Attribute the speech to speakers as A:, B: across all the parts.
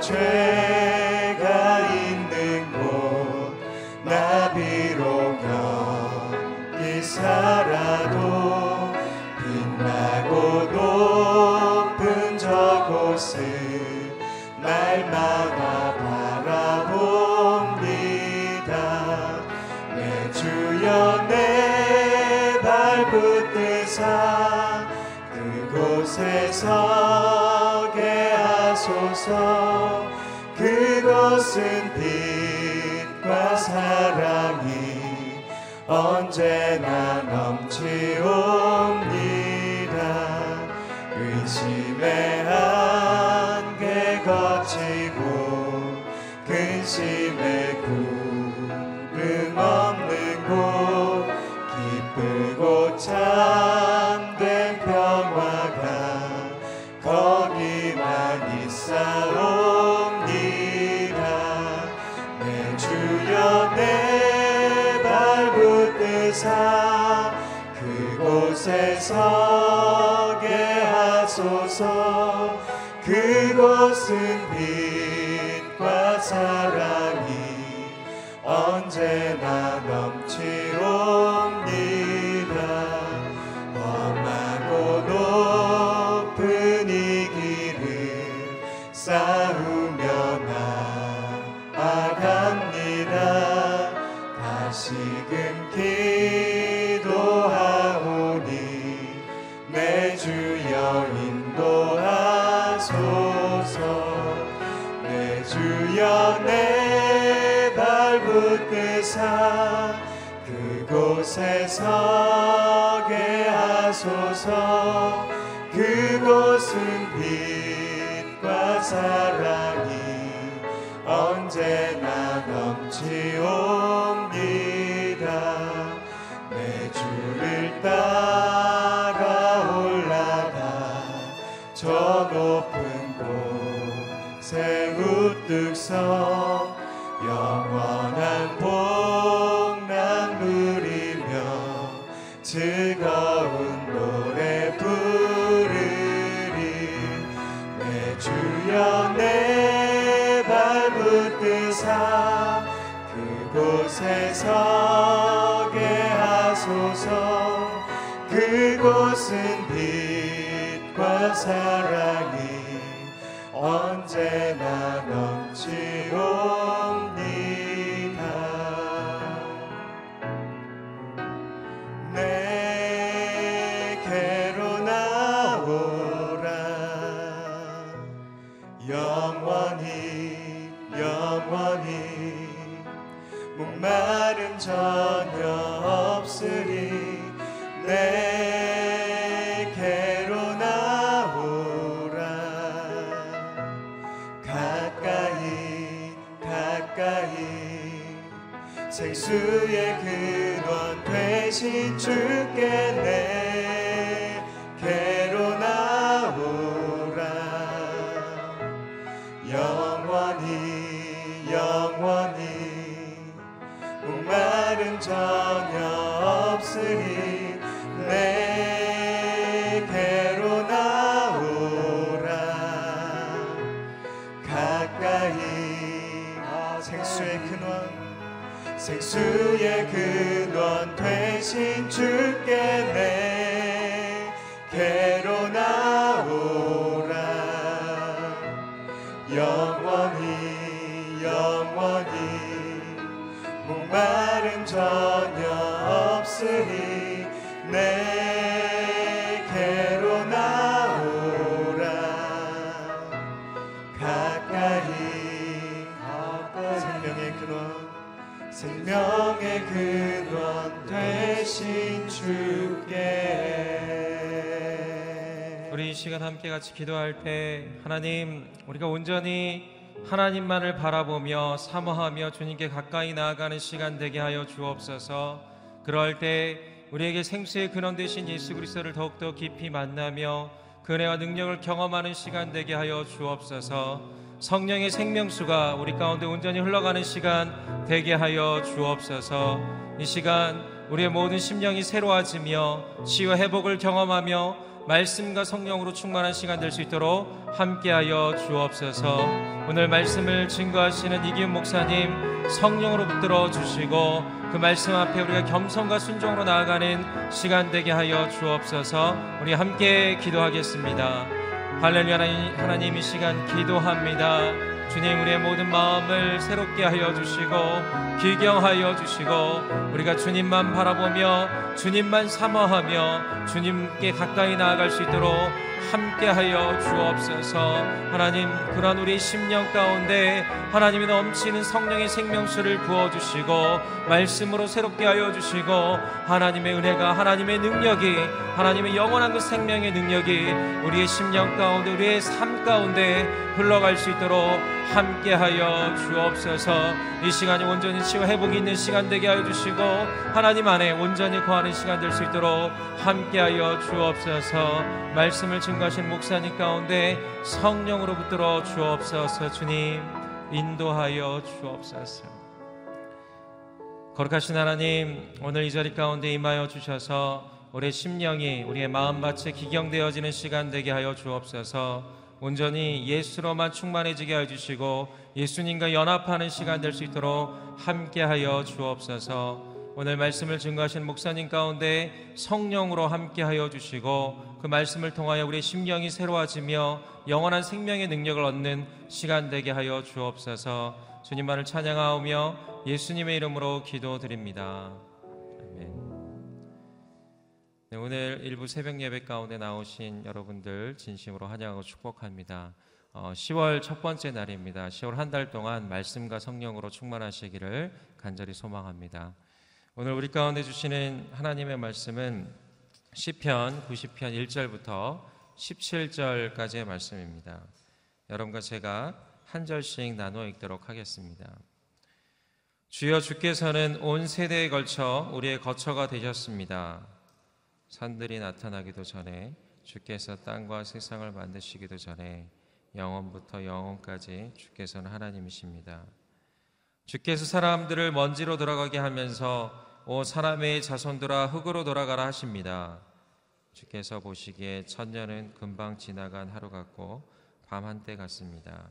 A: Change. 언제나 넘치옵니다. 의심의 한계 거치고 근심의 구름 없는 곳 기쁘고 참된 평화가 거기만 있사옵니다. 내 주여 서게 하소서. 그곳은 서게 하소서. 그곳은 빛과 사랑이 언제나 넘치옵니다. 내 주를 따라 올라가 저 높은 곳에 우뚝 서 사랑이 언제나 넘치옵니다. 내게로 나오라. 영원히 영원히 목마름 전혀 없으리. 내 생수의 근원 되신 주께 내 영원히 영원히 목마름 전혀 없으니 내
B: 시간 함께 같이 기도할 때 하나님 우리가 온전히 하나님만을 바라보며 사모하며 주님께 가까이 나아가는 시간 되게 하여 주옵소서. 그럴 때 우리에게 생수의 근원 되신 예수 그리스도를 더욱더 깊이 만나며 그 은혜와 능력을 경험하는 시간 되게 하여 주옵소서. 성령의 생명수가 우리 가운데 온전히 흘러가는 시간 되게 하여 주옵소서. 이 시간 우리의 모든 심령이 새로워지며 치유 회복을 경험하며 말씀과 성령으로 충만한 시간 될 수 있도록 함께하여 주옵소서. 오늘 말씀을 증거하시는 이기훈 목사님 성령으로 붙들어 주시고 그 말씀 앞에 우리가 겸손과 순종으로 나아가는 시간 되게 하여 주옵소서. 우리 함께 기도하겠습니다. 할렐루야 하나님 이 시간 기도합니다. 주님 우리의 모든 마음을 새롭게 하여 주시고 기경하여 주시고 우리가 주님만 바라보며 주님만 사모하며 주님께 가까이 나아갈 수 있도록 함께하여 주옵소서. 하나님 그러한 우리 심령 가운데 하나님이 넘치는 성령의 생명수를 부어주시고 말씀으로 새롭게 하여 주시고 하나님의 은혜가 하나님의 능력이 하나님의 영원한 그 생명의 능력이 우리의 심령 가운데 우리의 삶 가운데 흘러갈 수 있도록 함께하여 주옵소서. 이 시간이 온전히 치유 회복이 있는 시간 되게 하여 주시고 하나님 안에 온전히 거하는 시간 될 수 있도록 함께하여 주옵소서. 말씀을 증거하신 목사님 가운데 성령으로 붙들어 주옵소서. 주님 인도하여 주옵소서. 거룩하신 하나님 오늘 이 자리 가운데 임하여 주셔서 우리의 심령이 우리의 마음밭에 기경되어지는 시간 되게 하여 주옵소서 온전히 예수로만 충만해지게 해 주시고 예수님과 연합하는 시간 될 수 있도록 함께하여 주옵소서. 오늘 말씀을 증거하신 목사님 가운데 성령으로 함께하여 주시고 그 말씀을 통하여 우리 심령이 새로워지며 영원한 생명의 능력을 얻는 시간 되게 하여 주옵소서. 주님만을 찬양하오며 예수님의 이름으로 기도드립니다. 네, 오늘 일부 새벽 예배 가운데 나오신 여러분들 진심으로 환영하고 축복합니다. 어, 10월 첫 번째 날입니다. 10월 한 달 동안 말씀과 성령으로 충만하시기를 간절히 소망합니다. 오늘 우리 가운데 주시는 하나님의 말씀은 시편 90편 1절부터 17절까지의 말씀입니다. 여러분과 제가 한 절씩 나누어 읽도록 하겠습니다. 주여 주께서는 온 세대에 걸쳐 우리의 거처가 되셨습니다. 산들이 나타나기도 전에 주께서 땅과 세상을 만드시기도 전에 영원부터 영원까지 주께서는 하나님이십니다. 주께서 사람들을 먼지로 돌아가게 하면서 오 사람의 자손들아 흙으로 돌아가라 하십니다. 주께서 보시기에 천년은 금방 지나간 하루 같고 밤 한때 같습니다.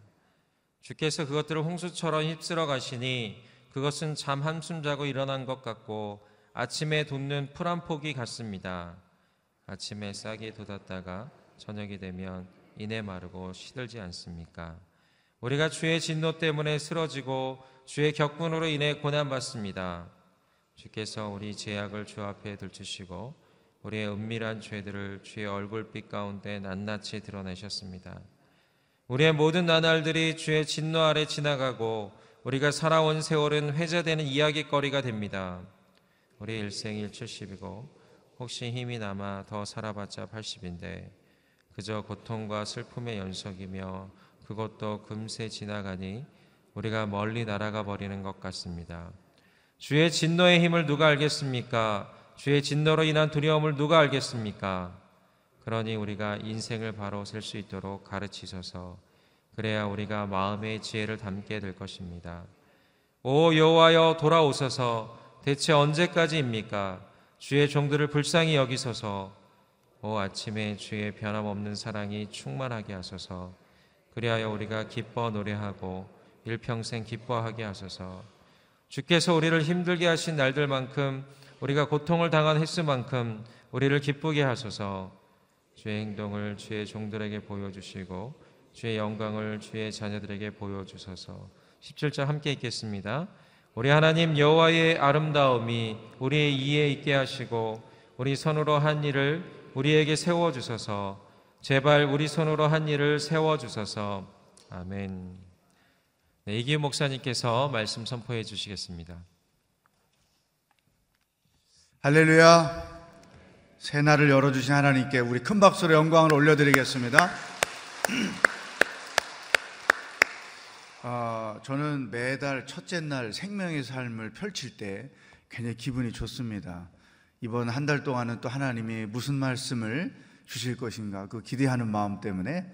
B: 주께서 그것들을 홍수처럼 휩쓸어 가시니 그것은 잠 한숨 자고 일어난 것 같고 아침에 돋는 풀 한 폭이 같습니다. 아침에 싹이 돋았다가 저녁이 되면 이내 마르고 시들지 않습니까? 우리가 주의 진노 때문에 쓰러지고 주의 격분으로 인해 고난받습니다. 주께서 우리 죄악을 주 앞에 들추시고 우리의 은밀한 죄들을 주의 얼굴빛 가운데 낱낱이 드러내셨습니다. 우리의 모든 나날들이 주의 진노 아래 지나가고 우리가 살아온 세월은 회자되는 이야기거리가 됩니다. 우리 일생일 70이고 혹시 힘이 남아 더 살아봤자 80인데 그저 고통과 슬픔의 연속이며 그것도 금세 지나가니 우리가 멀리 날아가 버리는 것 같습니다. 주의 진노의 힘을 누가 알겠습니까? 주의 진노로 인한 두려움을 누가 알겠습니까? 그러니 우리가 인생을 바로 셀 수 있도록 가르치셔서 그래야 우리가 마음의 지혜를 담게 될 것입니다. 오 여호와여 돌아오소서 대체 언제까지입니까? 주의 종들을 불쌍히 여기소서. 오 아침에 주의 변함없는 사랑이 충만하게 하소서. 그리하여 우리가 기뻐 노래하고 일평생 기뻐하게 하소서. 주께서 우리를 힘들게 하신 날들만큼 우리가 고통을 당한 횟수만큼 우리를 기쁘게 하소서. 주의 행동을 주의 종들에게 보여주시고 주의 영광을 주의 자녀들에게 보여주소서. 17절 함께 읽겠습니다. 우리 하나님 여호와의 아름다움이 우리의 이에 있게 하시고 우리 손으로 한 일을 우리에게 세워 주소서. 제발 우리 손으로 한 일을 세워 주소서. 아멘. 네, 이기 목사님께서 말씀 선포해 주시겠습니다.
C: 할렐루야. 새 날을 열어주신 하나님께 우리 큰 박수로 영광을 올려드리겠습니다. 아, 저는 매달 첫째 날 생명의 삶을 펼칠 때 굉장히 기분이 좋습니다. 이번 한 달 동안은 또 하나님이 무슨 말씀을 주실 것인가 그 기대하는 마음 때문에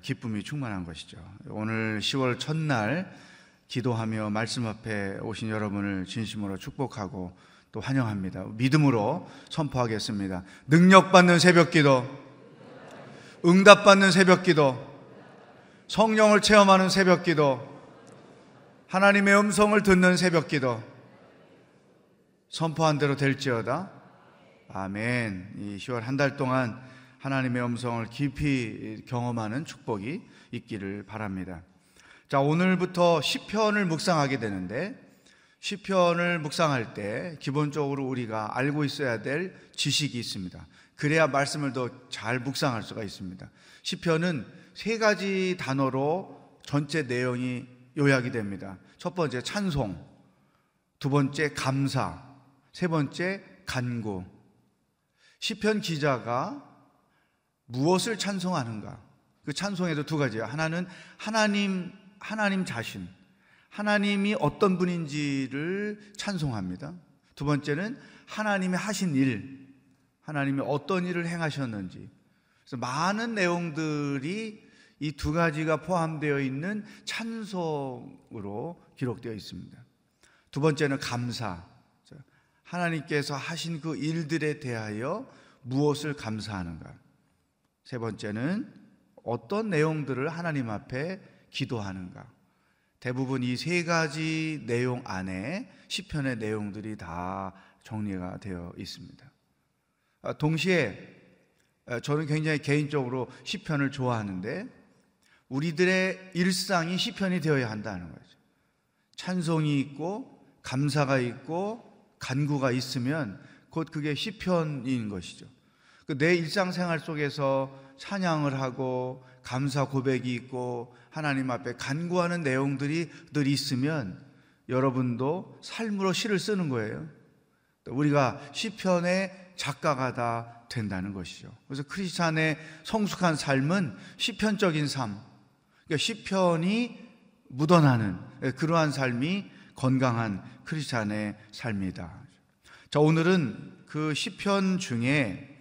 C: 기쁨이 충만한 것이죠. 오늘 10월 첫날 기도하며 말씀 앞에 오신 여러분을 진심으로 축복하고 또 환영합니다. 믿음으로 선포하겠습니다. 능력받는 새벽 기도, 응답받는 새벽 기도, 성령을 체험하는 새벽 기도, 하나님의 음성을 듣는 새벽 기도, 선포한 대로 될지어다. 아멘. 이 10월 한 달 동안 하나님의 음성을 깊이 경험하는 축복이 있기를 바랍니다. 자, 오늘부터 10편을 묵상하게 되는데 시편을 묵상할 때 기본적으로 우리가 알고 있어야 될 지식이 있습니다. 그래야 말씀을 더 잘 묵상할 수가 있습니다. 시편은 세 가지 단어로 전체 내용이 요약이 됩니다. 첫 번째 찬송, 두 번째 감사, 세 번째 간구. 시편 기자가 무엇을 찬송하는가? 그 찬송에도 두 가지야. 하나는 하나님 하나님 자신, 하나님이 어떤 분인지를 찬송합니다. 두 번째는 하나님이 하신 일, 하나님이 어떤 일을 행하셨는지. 그래서 많은 내용들이 이 두 가지가 포함되어 있는 찬송으로 기록되어 있습니다. 두 번째는 감사. 하나님께서 하신 그 일들에 대하여 무엇을 감사하는가. 세 번째는 어떤 내용들을 하나님 앞에 기도하는가. 대부분 이 세 가지 내용 안에 시편의 내용들이 다 정리가 되어 있습니다. 아, 동시에 아, 저는 굉장히 개인적으로 시편을 좋아하는데 우리들의 일상이 시편이 되어야 한다는 거죠. 찬송이 있고 감사가 있고 간구가 있으면 곧 그게 시편인 것이죠. 그내 일상생활 속에서 찬양을 하고 감사 고백이 있고 하나님 앞에 간구하는 내용들이 늘 있으면 여러분도 삶으로 시를 쓰는 거예요. 우리가 시편의 작가가 다 된다는 것이죠. 그래서 크리스찬의 성숙한 삶은 시편적인 삶, 그러니까 시편이 묻어나는 그러한 삶이 건강한 크리스찬의 삶이다. 자, 오늘은 그 시편 중에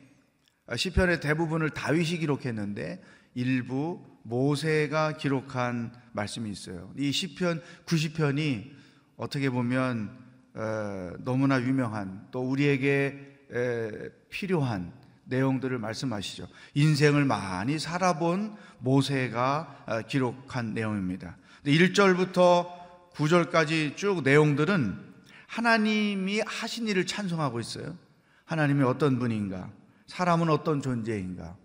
C: 시편의 대부분을 다윗이 기록했는데 일부 모세가 기록한 말씀이 있어요. 이 시편 90편이 어떻게 보면 어, 너무나 유명한 또 우리에게 필요한 내용들을 말씀하시죠. 인생을 많이 살아본 모세가 어, 기록한 내용입니다. 1절부터 9절까지 쭉 내용들은 하나님이 하신 일을 찬송하고 있어요. 하나님이 어떤 분인가? 사람은 어떤 존재인가?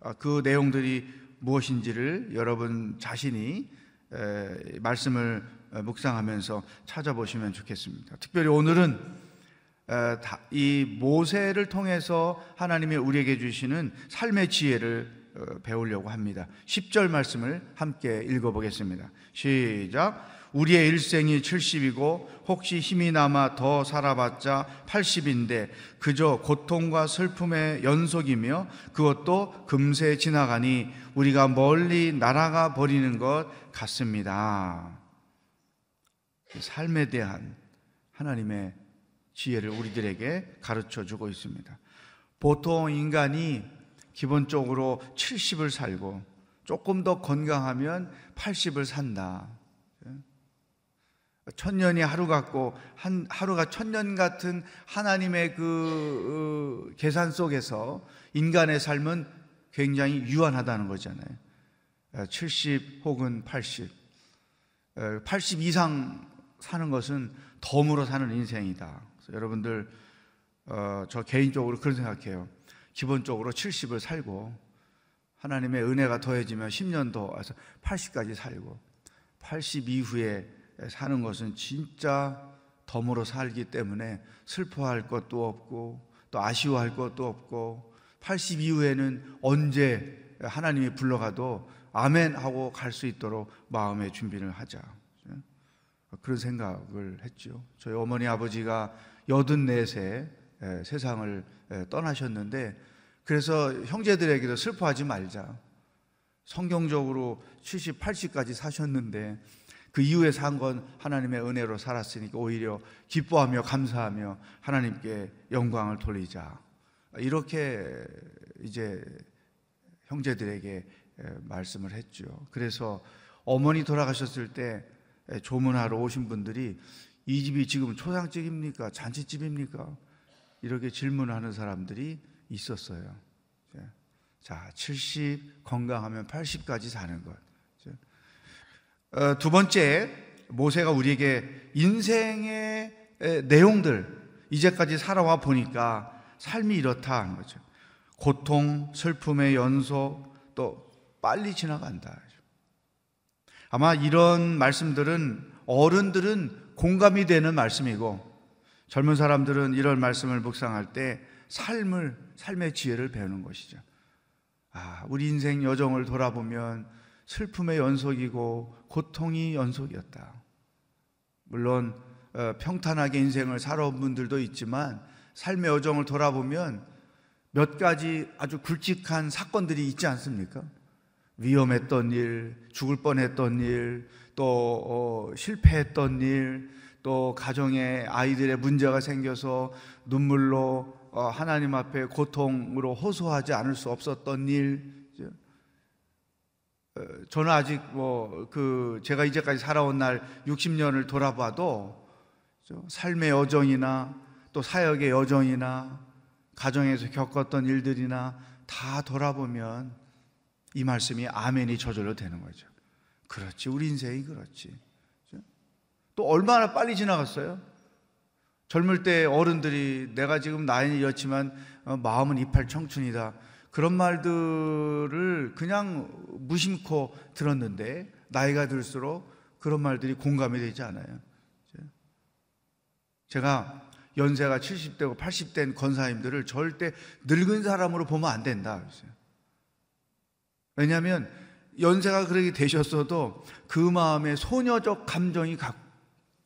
C: 아, 그 내용들이 무엇인지를 여러분 자신이 말씀을 묵상하면서 찾아보시면 좋겠습니다. 특별히 오늘은 이 모세를 통해서 하나님이 우리에게 주시는 삶의 지혜를 어, 배우려고 합니다. 10절 말씀을 함께 읽어보겠습니다. 시작. 우리의 일생이 70이고 혹시 힘이 남아 더 살아봤자 80인데 그저 고통과 슬픔의 연속이며 그것도 금세 지나가니 우리가 멀리 날아가 버리는 것 같습니다. 삶에 대한 하나님의 지혜를 우리들에게 가르쳐 주고 있습니다. 보통 인간이 기본적으로 70을 살고 조금 더 건강하면 80을 산다. 천년이 하루 같고 한 하루가 천년 같은 하나님의 그 어, 계산 속에서 인간의 삶은 굉장히 유한하다는 거잖아요. 70 혹은 80. 80 이상 사는 것은 덤으로 사는 인생이다. 여러분들 어, 저 개인적으로 그런 생각해요. 기본적으로 70을 살고 하나님의 은혜가 더해지면 10년 더 와서 80까지 살고 80 이후에 사는 것은 진짜 덤으로 살기 때문에 슬퍼할 것도 없고 또 아쉬워할 것도 없고 80 이후에는 언제 하나님이 불러가도 아멘 하고 갈 수 있도록 마음의 준비를 하자. 그런 생각을 했죠. 저희 어머니 아버지가 84세 에, 세상을 에, 떠나셨는데 그래서 형제들에게도 슬퍼하지 말자. 성경적으로 70, 80까지 사셨는데 그 이후에 산 건 하나님의 은혜로 살았으니까 오히려 기뻐하며 감사하며 하나님께 영광을 돌리자. 이렇게 이제 형제들에게 말씀을 했죠. 그래서 어머니 돌아가셨을 때 조문하러 오신 분들이 이 집이 지금 초상집입니까? 잔치집입니까? 이렇게 질문하는 사람들이 있었어요. 자, 70 건강하면 80까지 사는 것. 어, 두 번째, 모세가 우리에게 인생의 내용들, 이제까지 살아와 보니까 삶이 이렇다 하는 거죠. 고통, 슬픔의 연속, 또 빨리 지나간다. 아마 이런 말씀들은 어른들은 공감이 되는 말씀이고 젊은 사람들은 이런 말씀을 묵상할 때 삶을, 삶의 지혜를 배우는 것이죠. 아, 우리 인생 여정을 돌아보면 슬픔의 연속이고 고통이 연속이었다. 물론 어, 평탄하게 인생을 살아온 분들도 있지만 삶의 여정을 돌아보면 몇 가지 아주 굵직한 사건들이 있지 않습니까? 위험했던 일, 죽을 뻔했던 일, 또 어, 실패했던 일, 또 가정에 아이들의 문제가 생겨서 눈물로 어, 하나님 앞에 고통으로 호소하지 않을 수 없었던 일. 어, 저는 아직 뭐 그 제가 이제까지 살아온 날 60년을 돌아봐도 삶의 여정이나 또 사역의 여정이나 가정에서 겪었던 일들이나 다 돌아보면 이 말씀이 아멘이 저절로 되는 거죠. 그렇지, 우리 인생이 그렇지. 또 얼마나 빨리 지나갔어요? 젊을 때 어른들이 내가 지금 나이는 이렇지만 어, 마음은 이팔 청춘이다. 그런 말들을 그냥 무심코 들었는데 나이가 들수록 그런 말들이 공감이 되지 않아요. 제가 연세가 70대고 80된 권사님들을 절대 늙은 사람으로 보면 안 된다. 왜냐하면 연세가 그렇게 되셨어도 그 마음에 소녀적 감정이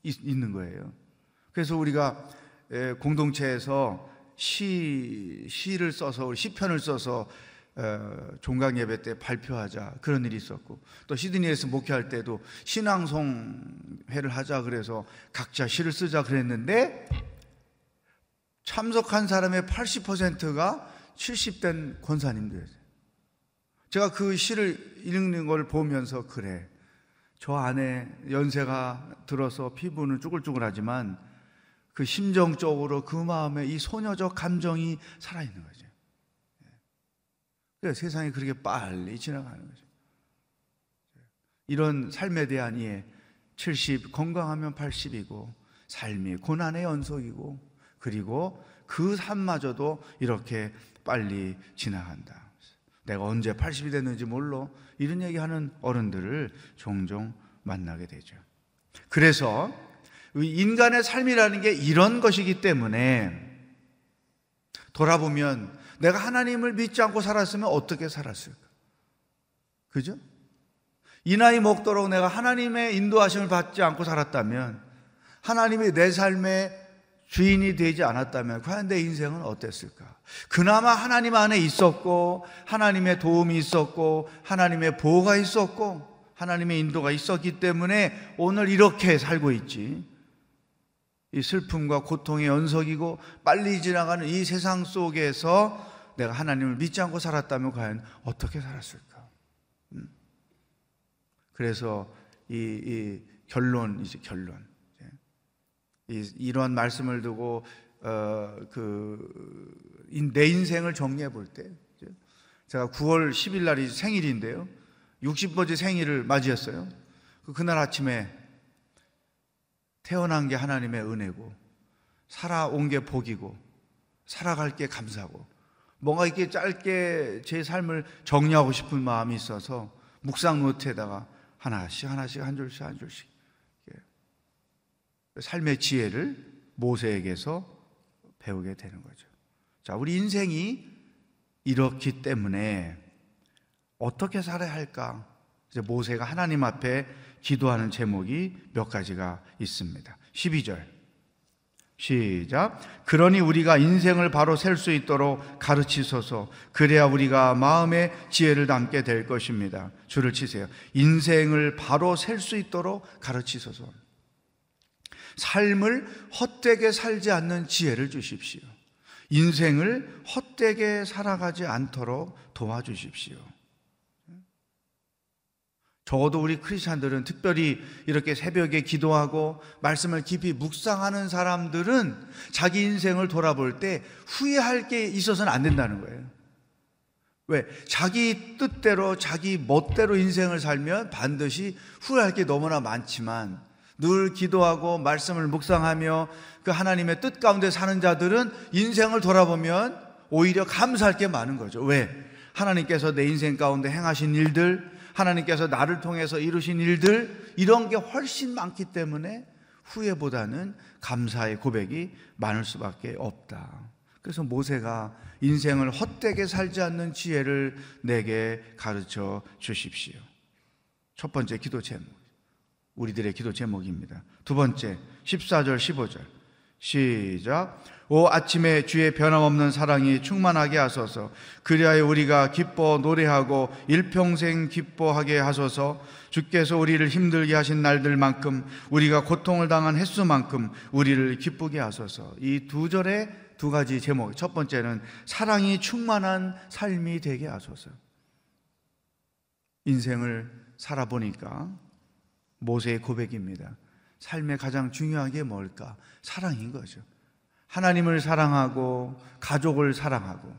C: 있는 거예요. 그래서 우리가 공동체에서 시, 시를 써서, 시편을 써서 종강 예배 때 발표하자 그런 일이 있었고 또 시드니에서 목회할 때도 신앙송회를 하자 그래서 각자 시를 쓰자 그랬는데 참석한 사람의 80%가 70된 권사님들이었어요. 제가 그 시를 읽는 걸 보면서 그래. 저 안에 연세가 들어서 피부는 쭈글쭈글하지만 그 심정적으로 그 마음에 이 소녀적 감정이 살아있는 거죠. 그래서 세상이 그렇게 빨리 지나가는 거죠. 이런 삶에 대한 이해, 70, 건강하면 80이고, 삶이 고난의 연속이고, 그리고 그 삶마저도 이렇게 빨리 지나간다. 내가 언제 80이 됐는지 몰라. 이런 얘기하는 어른들을 종종 만나게 되죠. 그래서 인간의 삶이라는 게 이런 것이기 때문에 돌아보면 내가 하나님을 믿지 않고 살았으면 어떻게 살았을까? 그죠? 이 나이 먹도록 내가 하나님의 인도하심을 받지 않고 살았다면 하나님이 내 삶의 주인이 되지 않았다면 과연 내 인생은 어땠을까? 그나마 하나님 안에 있었고 하나님의 도움이 있었고 하나님의 보호가 있었고 하나님의 인도가 있었기 때문에 오늘 이렇게 살고 있지. 이 슬픔과 고통의 연속이고 빨리 지나가는 이 세상 속에서 내가 하나님을 믿지 않고 살았다면 과연 어떻게 살았을까? 음. 그래서 이, 이 결론이지 결론. 이, 이런 말씀을 두고 어, 그내 인생을 정리해 볼 때 제가 9월 10일 날이 생일인데요. 60번째 생일을 맞이했어요. 그 그날 아침에 태어난 게 하나님의 은혜고, 살아온 게 복이고, 살아갈 게 감사고, 뭔가 이렇게 짧게 제 삶을 정리하고 싶은 마음이 있어서 묵상 노트에다가 하나씩 하나씩 한 줄씩 한 줄씩 삶의 지혜를 모세에게서 배우게 되는 거죠. 자, 우리 인생이 이렇기 때문에 어떻게 살아야 할까? 이제 모세가 하나님 앞에 기도하는 제목이 몇 가지가 있습니다. 12절. 시작. 그러니 우리가 인생을 바로 셀 수 있도록 가르치소서. 그래야 우리가 마음의 지혜를 담게 될 것입니다. 줄을 치세요. 인생을 바로 셀 수 있도록 가르치소서. 삶을 헛되게 살지 않는 지혜를 주십시오. 인생을 헛되게 살아가지 않도록 도와주십시오. 적어도 우리 크리스찬들은 특별히 이렇게 새벽에 기도하고 말씀을 깊이 묵상하는 사람들은 자기 인생을 돌아볼 때 후회할 게 있어서는 안 된다는 거예요. 왜? 자기 뜻대로, 자기 멋대로 인생을 살면 반드시 후회할 게 너무나 많지만 늘 기도하고 말씀을 묵상하며 그 하나님의 뜻 가운데 사는 자들은 인생을 돌아보면 오히려 감사할 게 많은 거죠. 왜? 하나님께서 내 인생 가운데 행하신 일들, 하나님께서 나를 통해서 이루신 일들 이런 게 훨씬 많기 때문에 후회보다는 감사의 고백이 많을 수밖에 없다. 그래서 모세가 인생을 헛되게 살지 않는 지혜를 내게 가르쳐 주십시오. 첫 번째 기도 제목. 우리들의 기도 제목입니다. 두 번째 14절 15절. 시작. 오 아침에 주의 변함없는 사랑이 충만하게 하소서. 그리하여 우리가 기뻐 노래하고 일평생 기뻐하게 하소서. 주께서 우리를 힘들게 하신 날들만큼 우리가 고통을 당한 횟수만큼 우리를 기쁘게 하소서. 이 두 절의 두 가지 제목. 첫 번째는 사랑이 충만한 삶이 되게 하소서. 인생을 살아보니까 모세의 고백입니다. 삶의 가장 중요한 게 뭘까? 사랑인 거죠. 하나님을 사랑하고 가족을 사랑하고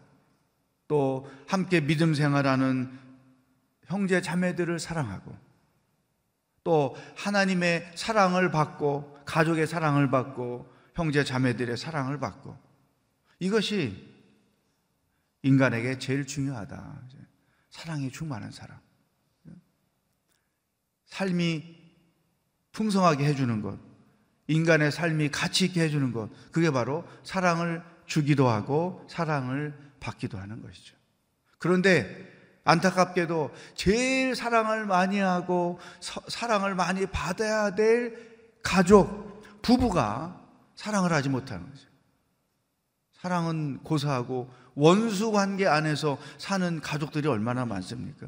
C: 또 함께 믿음 생활하는 형제 자매들을 사랑하고 또 하나님의 사랑을 받고 가족의 사랑을 받고 형제 자매들의 사랑을 받고 이것이 인간에게 제일 중요하다. 사랑이 충만한 사람. 삶이 풍성하게 해주는 것. 인간의 삶이 가치 있게 해주는 것, 그게 바로 사랑을 주기도 하고 사랑을 받기도 하는 것이죠. 그런데 안타깝게도 제일 사랑을 많이 하고 서, 사랑을 많이 받아야 될 가족, 부부가 사랑을 하지 못하는 거죠. 사랑은 고사하고 원수 관계 안에서 사는 가족들이 얼마나 많습니까?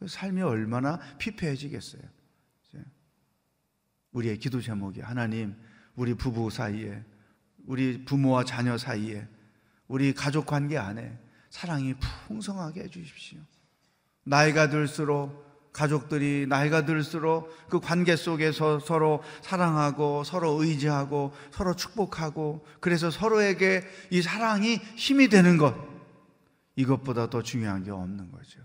C: 그 삶이 얼마나 피폐해지겠어요. 우리의 기도 제목이 하나님 우리 부부 사이에 우리 부모와 자녀 사이에 우리 가족 관계 안에 사랑이 풍성하게 해 주십시오. 나이가 들수록 가족들이 나이가 들수록 그 관계 속에서 서로 사랑하고 서로 의지하고 서로 축복하고 그래서 서로에게 이 사랑이 힘이 되는 것 이것보다 더 중요한 게 없는 거죠.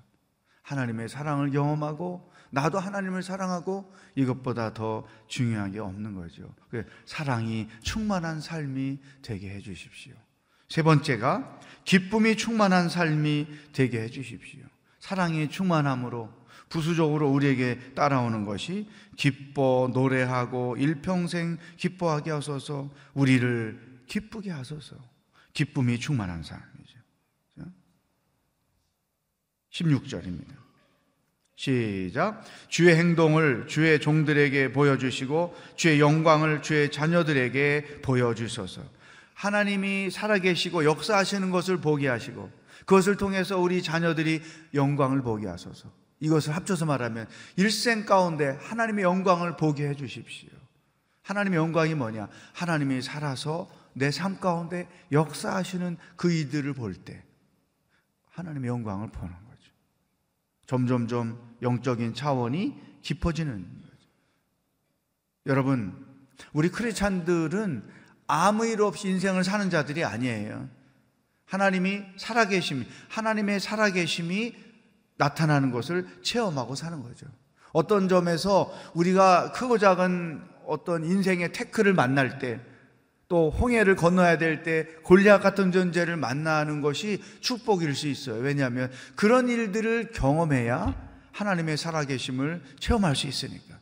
C: 하나님의 사랑을 경험하고 나도 하나님을 사랑하고 이것보다 더 중요한 게 없는 거죠. 그 사랑이 충만한 삶이 되게 해 주십시오. 세 번째가 기쁨이 충만한 삶이 되게 해 주십시오. 사랑이 충만함으로 부수적으로 우리에게 따라오는 것이 기뻐 노래하고 일평생 기뻐하게 하소서 우리를 기쁘게 하소서 기쁨이 충만한 삶이죠. 16절입니다. 시작. 주의 행동을 주의 종들에게 보여주시고 주의 영광을 주의 자녀들에게 보여주소서. 하나님이 살아계시고 역사하시는 것을 보게 하시고 그것을 통해서 우리 자녀들이 영광을 보게 하소서. 이것을 합쳐서 말하면 일생 가운데 하나님의 영광을 보게 해 주십시오. 하나님의 영광이 뭐냐? 하나님이 살아서 내 삶 가운데 역사하시는 그 이들을 볼 때 하나님의 영광을 보는. 점점점 영적인 차원이 깊어지는 거죠. 여러분, 우리 크리스찬들은 아무 일 없이 인생을 사는 자들이 아니에요. 하나님이 살아계심이, 하나님의 살아계심이 나타나는 것을 체험하고 사는 거죠. 어떤 점에서 우리가 크고 작은 어떤 인생의 태클을 만날 때, 또 홍해를 건너야 될 때 골리앗 같은 존재를 만나는 것이 축복일 수 있어요. 왜냐하면 그런 일들을 경험해야 하나님의 살아계심을 체험할 수 있으니까.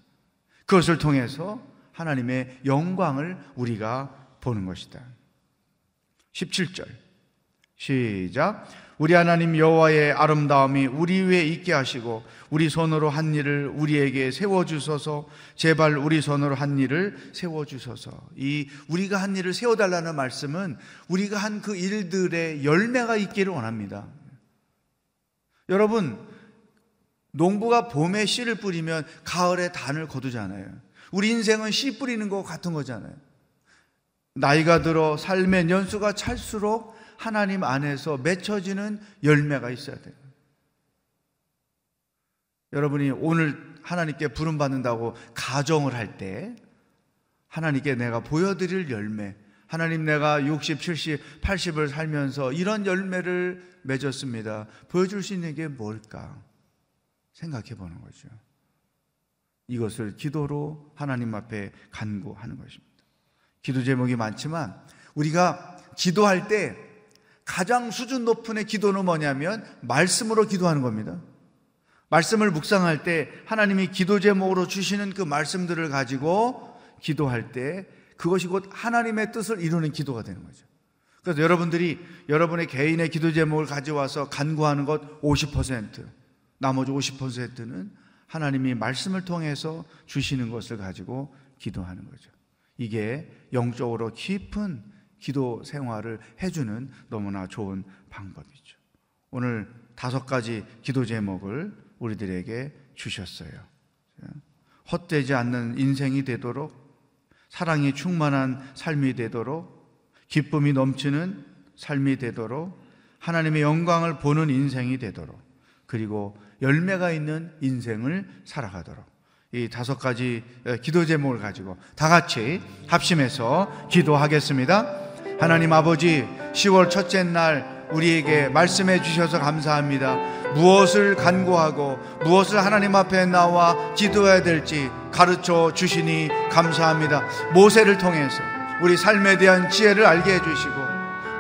C: 그것을 통해서 하나님의 영광을 우리가 보는 것이다. 17절 시작. 우리 하나님 여호와의 아름다움이 우리 위에 있게 하시고 우리 손으로 한 일을 우리에게 세워 주소서. 제발 우리 손으로 한 일을 세워 주소서. 이 우리가 한 일을 세워 달라는 말씀은 우리가 한 그 일들의 열매가 있기를 원합니다. 여러분 농부가 봄에 씨를 뿌리면 가을에 단을 거두잖아요. 우리 인생은 씨 뿌리는 거 같은 거잖아요. 나이가 들어 삶의 연수가 찰수록 하나님 안에서 맺혀지는 열매가 있어야 돼요. 여러분이 오늘 하나님께 부름받는다고 가정을 할 때 하나님께 내가 보여드릴 열매, 하나님 내가 60, 70, 80을 살면서 이런 열매를 맺었습니다. 보여줄 수 있는 게 뭘까? 생각해 보는 거죠. 이것을 기도로 하나님 앞에 간구하는 것입니다. 기도 제목이 많지만 우리가 기도할 때 가장 수준 높은 기도는 뭐냐면 말씀으로 기도하는 겁니다. 말씀을 묵상할 때 하나님이 기도 제목으로 주시는 그 말씀들을 가지고 기도할 때 그것이 곧 하나님의 뜻을 이루는 기도가 되는 거죠. 그래서 여러분들이 여러분의 개인의 기도 제목을 가져와서 간구하는 것 50%, 나머지 50%는 하나님이 말씀을 통해서 주시는 것을 가지고 기도하는 거죠. 이게 영적으로 깊은 기도 생활을 해주는 너무나 좋은 방법이죠. 오늘 다섯 가지 기도 제목을 우리들에게 주셨어요. 헛되지 않는 인생이 되도록 사랑이 충만한 삶이 되도록 기쁨이 넘치는 삶이 되도록 하나님의 영광을 보는 인생이 되도록 그리고 열매가 있는 인생을 살아가도록 이 다섯 가지 기도 제목을 가지고 다 같이 합심해서 기도하겠습니다. 하나님 아버지 10월 첫째 날 우리에게 말씀해 주셔서 감사합니다. 무엇을 간구하고 무엇을 하나님 앞에 나와 기도해야 될지 가르쳐 주시니 감사합니다. 모세를 통해서 우리 삶에 대한 지혜를 알게 해주시고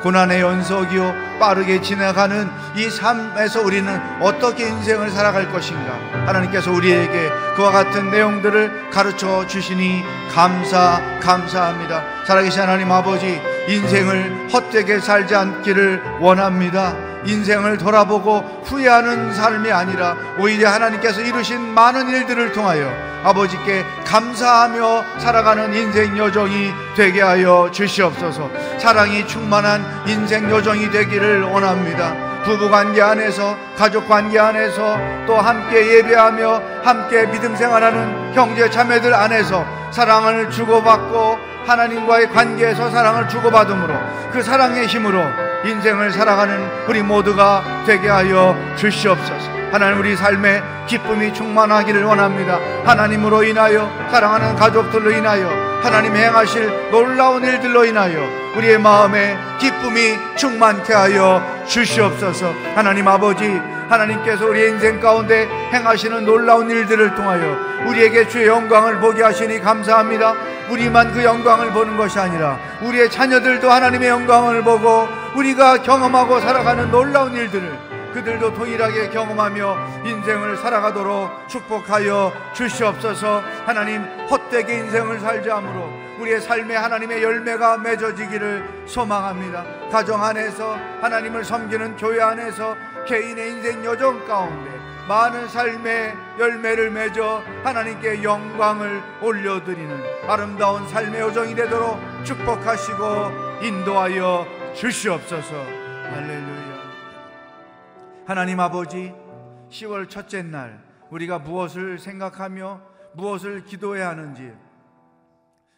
C: 고난의 연속이요 빠르게 지나가는 이 삶에서 우리는 어떻게 인생을 살아갈 것인가 하나님께서 우리에게 그와 같은 내용들을 가르쳐 주시니 감사 감사합니다 살아계신 하나님 아버지 인생을 헛되게 살지 않기를 원합니다 인생을 돌아보고 후회하는 삶이 아니라 오히려 하나님께서 이루신 많은 일들을 통하여 아버지께 감사하며 살아가는 인생 여정이 되게 하여 주시옵소서. 사랑이 충만한 인생 여정이 되기를 원합니다. 부부 관계 안에서 가족 관계 안에서 또 함께 예배하며 함께 믿음 생활하는 형제 자매들 안에서 사랑을 주고받고 하나님과의 관계에서 사랑을 주고받음으로 그 사랑의 힘으로 인생을 살아가는 우리 모두가 되게 하여 주시옵소서. 하나님 우리 삶에 기쁨이 충만하기를 원합니다. 하나님으로 인하여 사랑하는 가족들로 인하여 하나님 행하실 놀라운 일들로 인하여 우리의 마음에 기쁨이 충만케 하여 주시옵소서. 하나님 아버지 하나님께서 우리의 인생 가운데 행하시는 놀라운 일들을 통하여 우리에게 주의 영광을 보게 하시니 감사합니다. 우리만 그 영광을 보는 것이 아니라 우리의 자녀들도 하나님의 영광을 보고 우리가 경험하고 살아가는 놀라운 일들을 그들도 동일하게 경험하며 인생을 살아가도록 축복하여 주시옵소서. 하나님 헛되게 인생을 살지 않으로 우리의 삶에 하나님의 열매가 맺어지기를 소망합니다. 가정 안에서 하나님을 섬기는 교회 안에서 개인의 인생 여정 가운데 많은 삶의 열매를 맺어 하나님께 영광을 올려드리는 아름다운 삶의 여정이 되도록 축복하시고 인도하여 주시옵소서. 할렐루야. 하나님 아버지, 10월 첫째 날 우리가 무엇을 생각하며 무엇을 기도해야 하는지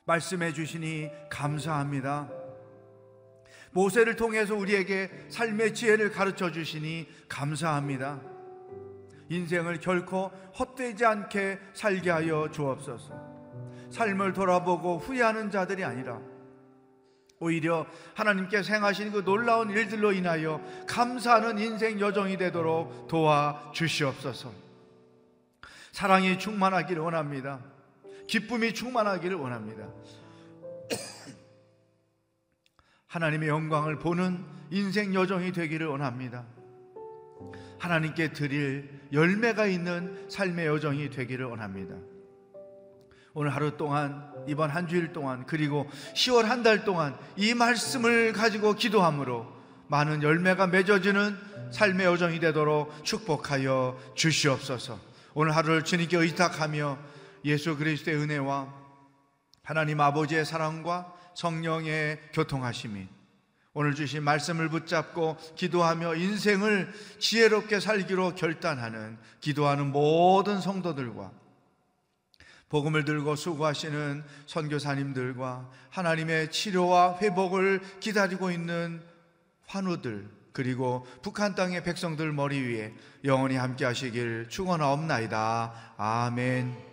C: 말씀해 주시니 감사합니다. 모세를 통해서 우리에게 삶의 지혜를 가르쳐 주시니 감사합니다. 인생을 결코 헛되지 않게 살게 하여 주옵소서. 삶을 돌아보고 후회하는 자들이 아니라 오히려 하나님께서 행하신 그 놀라운 일들로 인하여 감사하는 인생 여정이 되도록 도와 주시옵소서. 사랑이 충만하기를 원합니다. 기쁨이 충만하기를 원합니다. 하나님의 영광을 보는 인생 여정이 되기를 원합니다. 하나님께 드릴 열매가 있는 삶의 여정이 되기를 원합니다. 오늘 하루 동안 이번 한 주일 동안 그리고 10월 한 달 동안 이 말씀을 가지고 기도함으로 많은 열매가 맺어지는 삶의 여정이 되도록 축복하여 주시옵소서. 오늘 하루를 주님께 의탁하며 예수 그리스도의 은혜와 하나님 아버지의 사랑과 성령의 교통하심이 오늘 주신 말씀을 붙잡고 기도하며 인생을 지혜롭게 살기로 결단하는 기도하는 모든 성도들과 복음을 들고 수고하시는 선교사님들과 하나님의 치료와 회복을 기다리고 있는 환우들 그리고 북한 땅의 백성들 머리 위에 영원히 함께 하시길 축원하옵나이다. 아멘.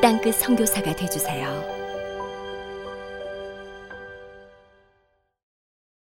D: 땅끝 성교사가 되주세요